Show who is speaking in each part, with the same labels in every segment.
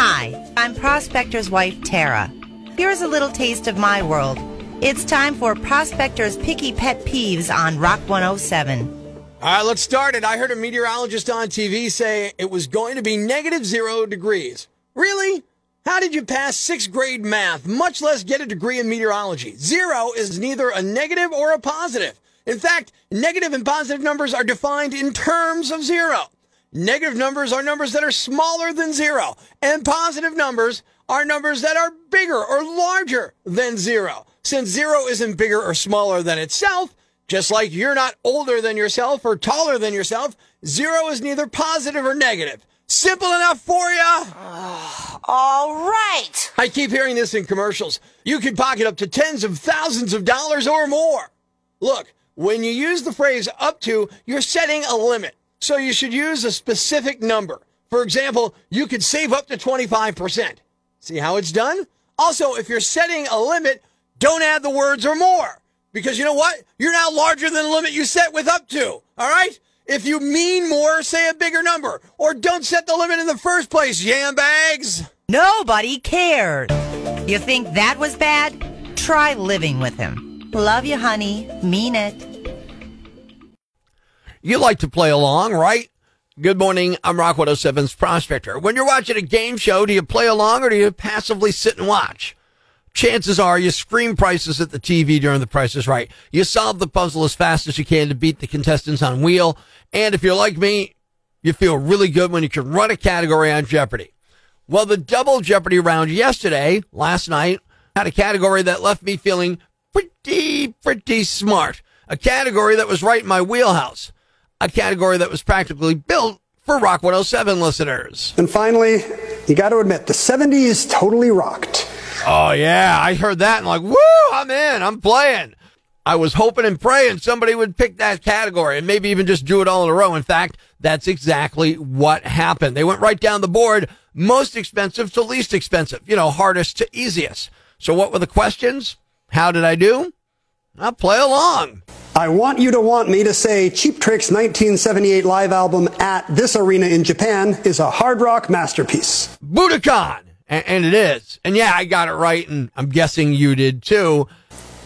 Speaker 1: Hi, I'm Prospector's wife, Tara. Here's a little taste of my world. It's time for Prospector's Picky Pet Peeves on Rock 107.
Speaker 2: All right, let's start it. I heard a meteorologist on TV say it was going to be negative zero degrees. Really? How did you pass sixth grade math, much less get a degree in meteorology? Zero is neither a negative or a positive. In fact, negative and positive numbers are defined in terms of zero. Negative numbers are numbers that are smaller than zero, and positive numbers are numbers that are bigger or larger than zero. Since zero isn't bigger or smaller than itself, just like you're not older than yourself or taller than yourself, zero is neither positive or negative. Simple enough for you?
Speaker 1: All right.
Speaker 2: I keep hearing this in commercials. You can pocket up to tens of thousands of dollars or more. Look, when you use the phrase up to, you're setting a limit. So you should use a specific number. For example, you could save up to 25%. See how it's done? Also, if you're setting a limit, don't add the words or more. Because you know what? You're now larger than the limit you set with up to. All right? If you mean more, say a bigger number. Or don't set the limit in the first place, yam bags.
Speaker 1: Nobody cared. You think that was bad? Try living with him. Love you, honey. Mean it.
Speaker 2: You like to play along, right? Good morning. I'm Rock 107's Prospector. When you're watching a game show, do you play along or do you passively sit and watch? Chances are you scream prices at the TV during the price is right. You solve the puzzle as fast as you can to beat the contestants on wheel. And if you're like me, you feel really good when you can run a category on Jeopardy. Well, the double Jeopardy round yesterday, last night, had a category that left me feeling pretty, pretty smart. A category that was right in my wheelhouse a category that was practically built for Rock 107 listeners.
Speaker 3: And finally, you got to admit, the 70s totally rocked.
Speaker 2: Oh, yeah, I heard that and like, woo, I'm in, I'm playing. I was hoping and praying somebody would pick that category and maybe even just do it all in a row. In fact, that's exactly what happened. They went right down the board, most expensive to least expensive, you know, hardest to easiest. So what were the questions? How did I do? I'll play along.
Speaker 3: I want you to want me to say Cheap Trick's 1978 live album at this arena in Japan is a hard rock masterpiece.
Speaker 2: Budokan! And, and it is. And yeah, I got it right, and I'm guessing you did too.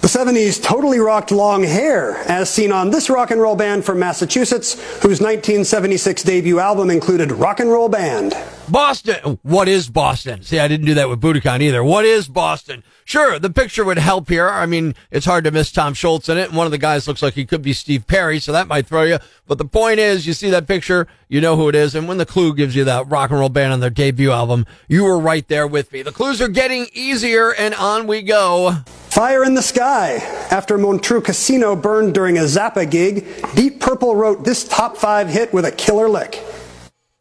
Speaker 3: The 70s totally rocked long hair, as seen on this rock and roll band from Massachusetts, whose 1976 debut album included Rock and Roll Band.
Speaker 2: Boston. What is Boston? See, I didn't do that with Budokan either. What is Boston? Sure, the picture would help here. I mean, it's hard to miss Tom Scholz in it, and one of the guys looks like he could be Steve Perry, so that might throw you. But the point is, you see that picture, you know who it is, and when the clue gives you that rock and roll band on their debut album, you were right there with me. The clues are getting easier, and on we go.
Speaker 3: Fire in the Sky. After Montreux Casino burned during a Zappa gig, Deep Purple wrote this top five hit with a killer lick.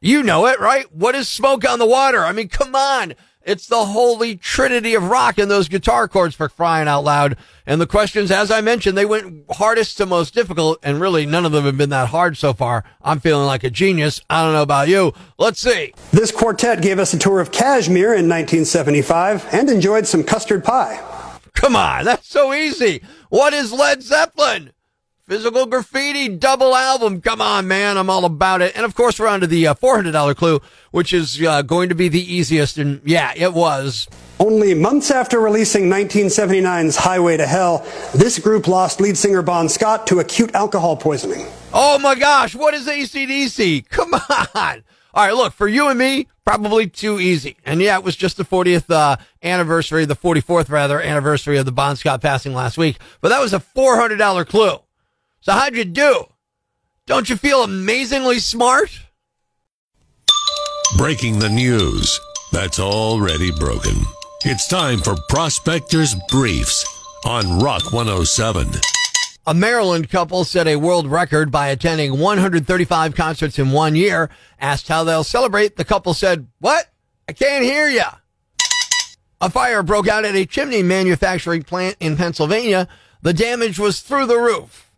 Speaker 2: You know it, right? What is Smoke on the Water? I mean, come on. It's the holy trinity of rock and those guitar chords for crying out loud. And the questions, as I mentioned, they went hardest to most difficult, and really none of them have been that hard so far. I'm feeling like a genius. I don't know about you. Let's see.
Speaker 3: This quartet gave us a tour of Kashmir in 1975 and enjoyed some custard pie.
Speaker 2: Come on, that's so easy. What is Led Zeppelin? Physical Graffiti double album. Come on, man. I'm all about it. And of course, we're on to the uh, $400 clue, which is uh, going to be the easiest. And yeah, it was.
Speaker 3: Only months after releasing 1979's Highway to Hell, this group lost lead singer Bon Scott to acute alcohol poisoning.
Speaker 2: Oh my gosh, what is ACDC? Come on. All right, look, for you and me, probably too easy. And yeah, it was just the 40th uh, anniversary, the 44th rather, anniversary of the Bon Scott passing last week. But that was a $400 clue. So how'd you do? Don't you feel amazingly smart?
Speaker 4: Breaking the news that's already broken. It's time for Prospectors Briefs on Rock 107.
Speaker 2: A Maryland couple set a world record by attending 135 concerts in one year. Asked how they'll celebrate, the couple said, What? I can't hear ya. A fire broke out at a chimney manufacturing plant in Pennsylvania. The damage was through the roof.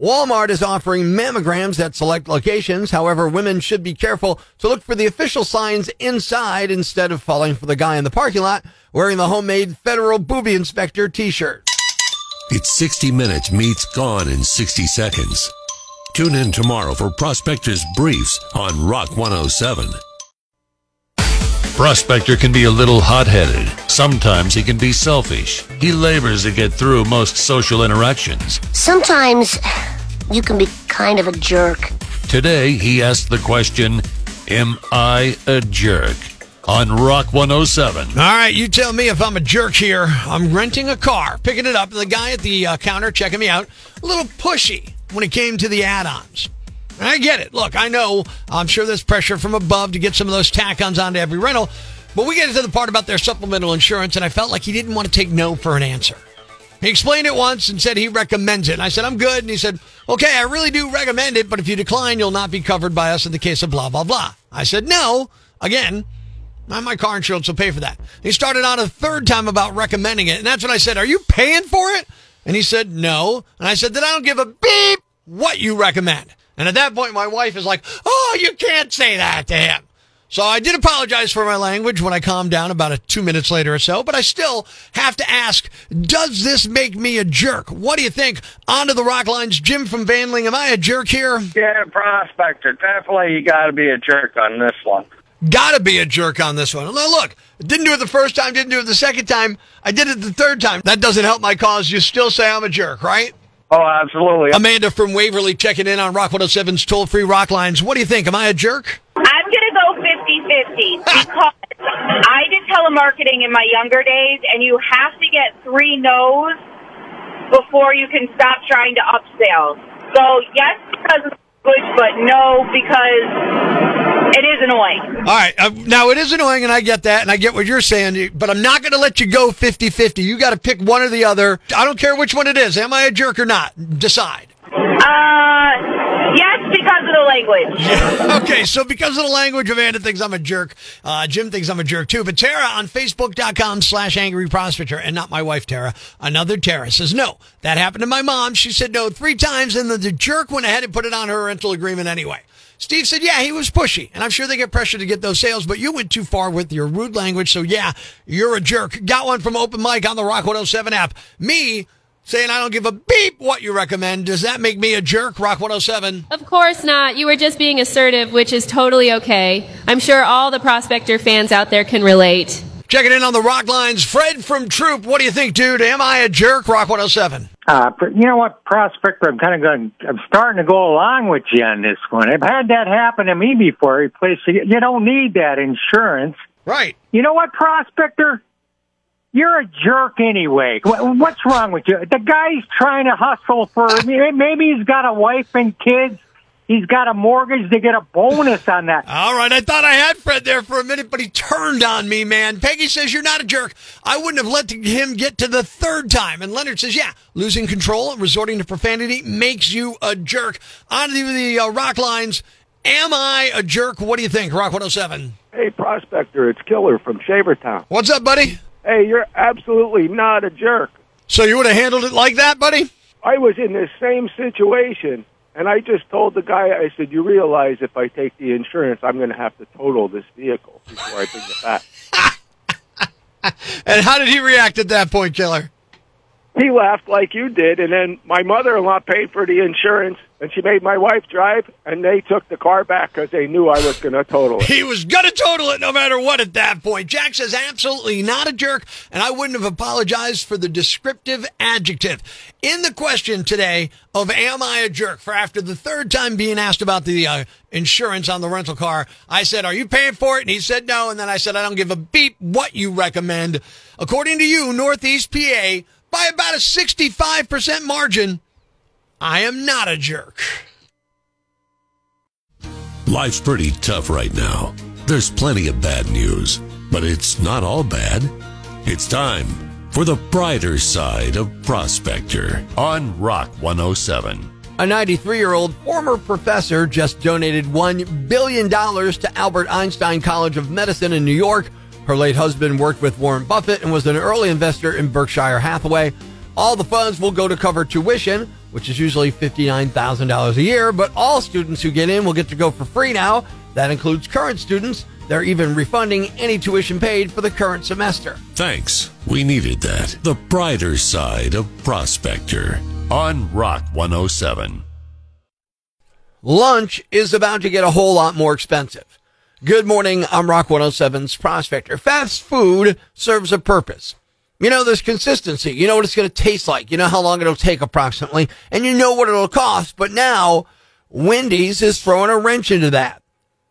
Speaker 2: Walmart is offering mammograms at select locations. However, women should be careful to look for the official signs inside instead of falling for the guy in the parking lot wearing the homemade federal booby inspector t-shirt.
Speaker 4: It's 60 Minutes meets Gone in 60 Seconds. Tune in tomorrow for Prospectors Briefs on Rock 107. Prospector can be a little hot headed. Sometimes he can be selfish. He labors to get through most social interactions.
Speaker 5: Sometimes you can be kind of a jerk.
Speaker 4: Today, he asked the question Am I a jerk? On Rock 107.
Speaker 2: All right, you tell me if I'm a jerk here. I'm renting a car, picking it up, the guy at the uh, counter checking me out, a little pushy when it came to the add ons. I get it. Look, I know I'm sure there's pressure from above to get some of those tack ons onto every rental, but we get into the part about their supplemental insurance, and I felt like he didn't want to take no for an answer. He explained it once and said he recommends it. And I said, I'm good. And he said, okay, I really do recommend it, but if you decline, you'll not be covered by us in the case of blah, blah, blah. I said, no. Again, my car insurance will pay for that. He started on a third time about recommending it. And that's when I said, Are you paying for it? And he said, No. And I said, Then I don't give a beep what you recommend. And at that point, my wife is like, Oh, you can't say that to him. So I did apologize for my language when I calmed down about a two minutes later or so, but I still have to ask, does this make me a jerk? What do you think? On to the rock lines. Jim from Vandling, am I a jerk here?
Speaker 6: Yeah, prospector. Definitely you got to be a jerk on this one.
Speaker 2: Gotta be a jerk on this one. Now, look, didn't do it the first time, didn't do it the second time. I did it the third time. That doesn't help my cause. You still say I'm a jerk, right?
Speaker 6: Oh, absolutely.
Speaker 2: Amanda from Waverly checking in on Rock 107's toll free rock lines. What do you think? Am I a jerk?
Speaker 7: I'm going to go 50 50 because I did telemarketing in my younger days, and you have to get three no's before you can stop trying to upsell. So, yes, because of language, but no, because it is annoying.
Speaker 2: All right. Uh, now, it is annoying, and I get that, and I get what you're saying, but I'm not going to let you go 50 50. You got to pick one or the other. I don't care which one it is. Am I a jerk or not? Decide.
Speaker 7: Uh, yes, because of the language.
Speaker 2: okay, so because of the language, Amanda thinks I'm a jerk. Uh, Jim thinks I'm a jerk too. But Tara on Facebook.com slash Angry Prospector, and not my wife Tara, another Tara says no. That happened to my mom. She said no three times, and then the jerk went ahead and put it on her rental agreement anyway. Steve said, yeah, he was pushy, and I'm sure they get pressure to get those sales, but you went too far with your rude language, so yeah, you're a jerk. Got one from Open Mic on the Rock 107 app. Me, saying I don't give a beep what you recommend. Does that make me a jerk, Rock 107?
Speaker 8: Of course not. You were just being assertive, which is totally okay. I'm sure all the Prospector fans out there can relate.
Speaker 2: Checking in on the rock lines, Fred from Throop. What do you think, dude? Am I a jerk, Rock 107?
Speaker 9: Uh, you know what, Prospector, I'm kind of going, I'm starting to go along with you on this one. I've had that happen to me before. Replace you don't need that insurance.
Speaker 2: Right.
Speaker 9: You know what, Prospector? You're a jerk anyway. What's wrong with you? The guy's trying to hustle for, maybe he's got a wife and kids. He's got a mortgage to get a bonus on that.
Speaker 2: All right, I thought I had Fred there for a minute, but he turned on me, man. Peggy says you're not a jerk. I wouldn't have let him get to the third time. And Leonard says, yeah, losing control and resorting to profanity makes you a jerk. On to the uh, rock lines. Am I a jerk? What do you think, Rock 107?
Speaker 10: Hey, Prospector, it's Killer from Shavertown.
Speaker 2: What's up, buddy?
Speaker 10: Hey, you're absolutely not a jerk.
Speaker 2: So you would have handled it like that, buddy?
Speaker 10: I was in this same situation, and I just told the guy, I said, you realize if I take the insurance, I'm going to have to total this vehicle before I bring it back.
Speaker 2: And how did he react at that point, Killer?
Speaker 10: He laughed like you did, and then my mother-in-law paid for the insurance, and she made my wife drive, and they took the car back because they knew I was going to total it.
Speaker 2: He was going to total it no matter what at that point. Jack says, absolutely not a jerk, and I wouldn't have apologized for the descriptive adjective. In the question today of Am I a jerk? For after the third time being asked about the uh, insurance on the rental car, I said, Are you paying for it? And he said no. And then I said, I don't give a beep what you recommend. According to you, Northeast PA, by about a 65% margin, I am not a jerk.
Speaker 4: Life's pretty tough right now. There's plenty of bad news, but it's not all bad. It's time for the brighter side of Prospector on Rock 107.
Speaker 2: A 93 year old former professor just donated $1 billion to Albert Einstein College of Medicine in New York. Her late husband worked with Warren Buffett and was an early investor in Berkshire Hathaway. All the funds will go to cover tuition, which is usually $59,000 a year, but all students who get in will get to go for free now. That includes current students. They're even refunding any tuition paid for the current semester.
Speaker 4: Thanks. We needed that. The brighter side of Prospector on Rock 107.
Speaker 2: Lunch is about to get a whole lot more expensive. Good morning. I'm Rock 107's Prospector. Fast food serves a purpose. You know, there's consistency. You know what it's going to taste like. You know how long it'll take approximately, and you know what it'll cost. But now, Wendy's is throwing a wrench into that.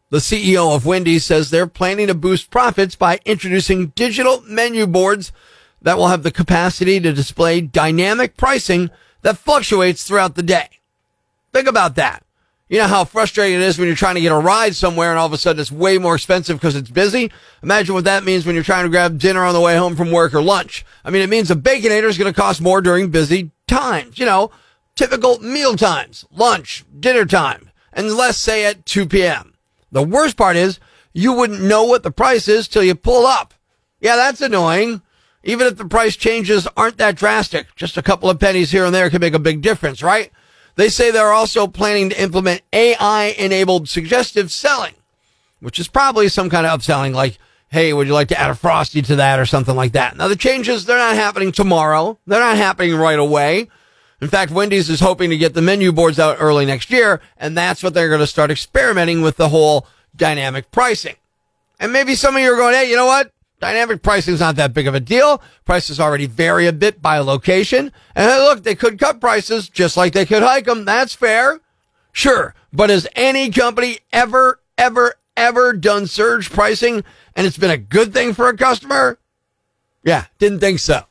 Speaker 2: The CEO of Wendy's says they're planning to boost profits by introducing digital menu boards that will have the capacity to display dynamic pricing that fluctuates throughout the day. Think about that. You know how frustrating it is when you're trying to get a ride somewhere and all of a sudden it's way more expensive because it's busy? Imagine what that means when you're trying to grab dinner on the way home from work or lunch. I mean, it means a Baconator is going to cost more during busy times. You know, typical meal times, lunch, dinner time, and less say at 2 p.m. The worst part is you wouldn't know what the price is till you pull up. Yeah, that's annoying. Even if the price changes aren't that drastic, just a couple of pennies here and there can make a big difference, right? They say they're also planning to implement AI enabled suggestive selling, which is probably some kind of upselling like, Hey, would you like to add a frosty to that or something like that? Now the changes, they're not happening tomorrow. They're not happening right away. In fact, Wendy's is hoping to get the menu boards out early next year, and that's what they're going to start experimenting with the whole dynamic pricing. And maybe some of you are going, Hey, you know what? Dynamic pricing is not that big of a deal. Prices already vary a bit by location. And look, they could cut prices just like they could hike them. That's fair. Sure. But has any company ever, ever, ever done surge pricing and it's been a good thing for a customer? Yeah, didn't think so.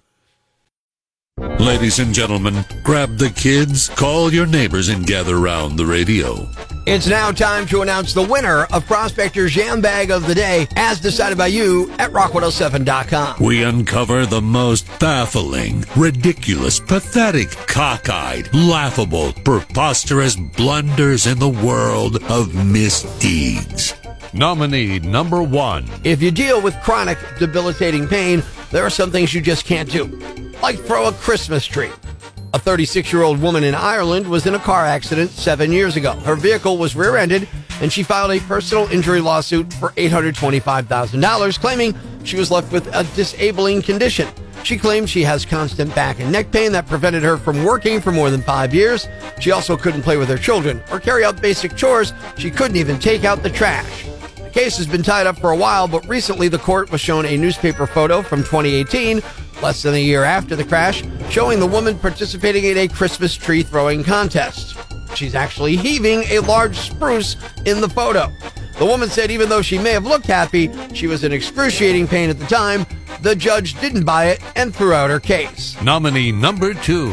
Speaker 4: Ladies and gentlemen, grab the kids, call your neighbors, and gather round the radio.
Speaker 2: It's now time to announce the winner of Prospector's Yam Bag of the Day, as decided by you at rock107.com.
Speaker 4: We uncover the most baffling, ridiculous, pathetic, cockeyed, laughable, preposterous blunders in the world of misdeeds. Nominee number one.
Speaker 2: If you deal with chronic, debilitating pain, there are some things you just can't do, like throw a Christmas tree. A 36 year old woman in Ireland was in a car accident seven years ago. Her vehicle was rear ended, and she filed a personal injury lawsuit for $825,000, claiming she was left with a disabling condition. She claims she has constant back and neck pain that prevented her from working for more than five years. She also couldn't play with her children or carry out basic chores. She couldn't even take out the trash. The case has been tied up for a while, but recently the court was shown a newspaper photo from 2018, less than a year after the crash, showing the woman participating in a Christmas tree throwing contest. She's actually heaving a large spruce in the photo. The woman said even though she may have looked happy, she was in excruciating pain at the time. The judge didn't buy it and threw out her case.
Speaker 4: Nominee number two.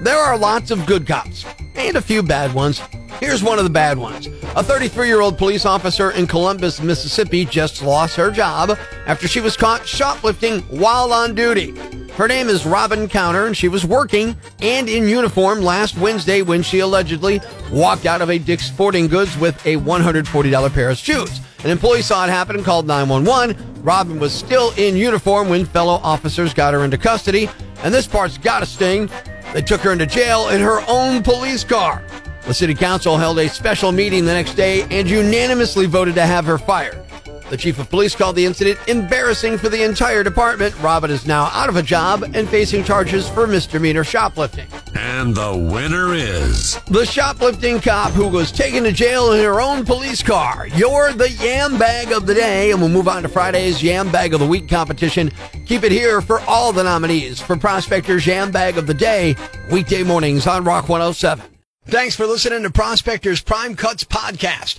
Speaker 2: There are lots of good cops and a few bad ones. Here's one of the bad ones. A 33 year old police officer in Columbus, Mississippi just lost her job after she was caught shoplifting while on duty. Her name is Robin Counter, and she was working and in uniform last Wednesday when she allegedly walked out of a Dick's Sporting Goods with a $140 pair of shoes. An employee saw it happen and called 911. Robin was still in uniform when fellow officers got her into custody, and this part's gotta sting. They took her into jail in her own police car. The city council held a special meeting the next day and unanimously voted to have her fired. The chief of police called the incident embarrassing for the entire department. Robin is now out of a job and facing charges for misdemeanor shoplifting.
Speaker 4: And the winner is
Speaker 2: the shoplifting cop who was taken to jail in her own police car. You're the Yam Bag of the Day, and we'll move on to Friday's Yam Bag of the Week competition. Keep it here for all the nominees for Prospector's Yam Bag of the Day, weekday mornings on Rock 107. Thanks for listening to Prospector's Prime Cuts podcast.